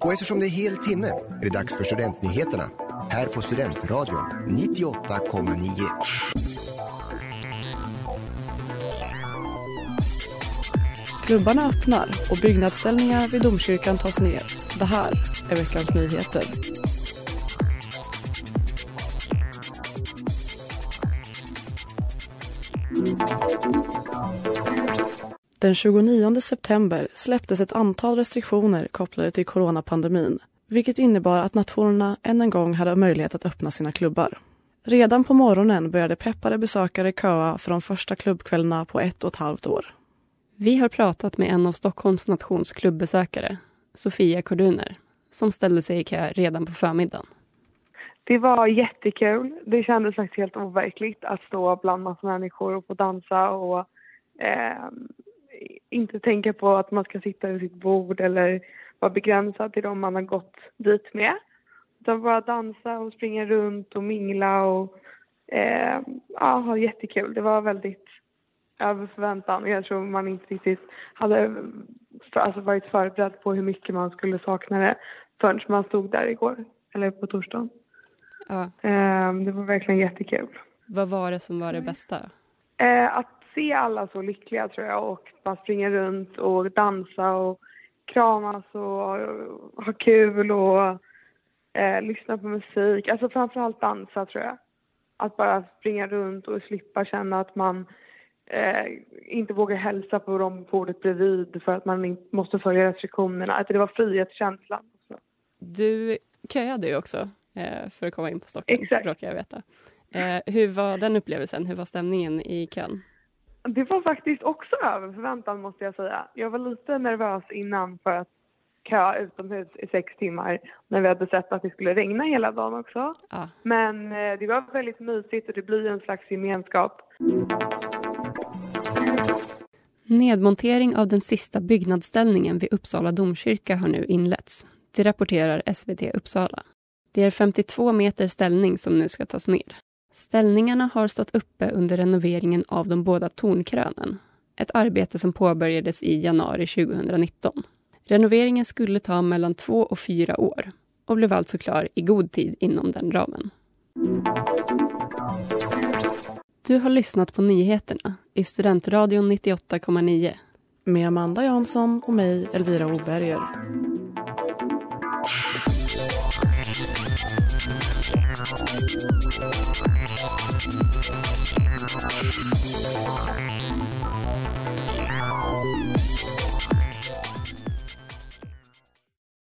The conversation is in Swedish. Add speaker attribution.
Speaker 1: Och eftersom det är hel timme är det dags för Studentnyheterna här på Studentradion 98,9.
Speaker 2: Klubbarna öppnar och byggnadsställningar vid domkyrkan tas ner. Det här är veckans nyheter. Den 29 september släpptes ett antal restriktioner kopplade till coronapandemin vilket innebar att nationerna än en gång hade möjlighet att öppna sina klubbar. Redan på morgonen började peppade besökare köa för de första klubbkvällarna på ett och ett halvt år.
Speaker 3: Vi har pratat med en av Stockholms nations klubbbesökare, Sofia Korduner, som ställde sig i kö redan på förmiddagen.
Speaker 4: Det var jättekul. Det kändes faktiskt helt overkligt att stå bland massa människor och få dansa och eh, inte tänka på att man ska sitta vid sitt bord eller vara begränsad till dem man har gått dit med. Utan bara dansa och springa runt och mingla och eh, ja, ha jättekul. Det var väldigt över förväntan jag tror man inte riktigt hade alltså, varit förberedd på hur mycket man skulle sakna det förrän man stod där igår, eller på torsdagen. Ja. Eh, det var verkligen jättekul.
Speaker 3: Vad var det som var det bästa?
Speaker 4: Eh, att se alla så lyckliga tror jag och bara springa runt och dansa och kramas och ha kul och eh, lyssna på musik. Alltså framförallt dansa tror jag. Att bara springa runt och slippa känna att man eh, inte vågar hälsa på dem på bordet bredvid för att man måste följa restriktionerna. Att det var frihetskänslan.
Speaker 3: Du köade ju också eh, för att komma in på Stockholm,
Speaker 4: Exakt.
Speaker 3: råkar jag veta. Eh, hur var den upplevelsen? Hur var stämningen i kön?
Speaker 4: Det var faktiskt också över förväntan måste jag säga. Jag var lite nervös innan för att köa utomhus i sex timmar när vi hade sett att det skulle regna hela dagen också.
Speaker 3: Ah.
Speaker 4: Men eh, det var väldigt mysigt och det blir en slags gemenskap.
Speaker 3: Nedmontering av den sista byggnadsställningen vid Uppsala domkyrka har nu inletts. Det rapporterar SVT Uppsala. Det är 52 meter ställning som nu ska tas ner. Ställningarna har stått uppe under renoveringen av de båda tornkrönen. Ett arbete som påbörjades i januari 2019. Renoveringen skulle ta mellan två och fyra år och blev alltså klar i god tid inom den ramen. Du har lyssnat på nyheterna i Studentradion 98,9.
Speaker 2: Med Amanda Jansson och mig, Elvira Oberger.
Speaker 5: Thank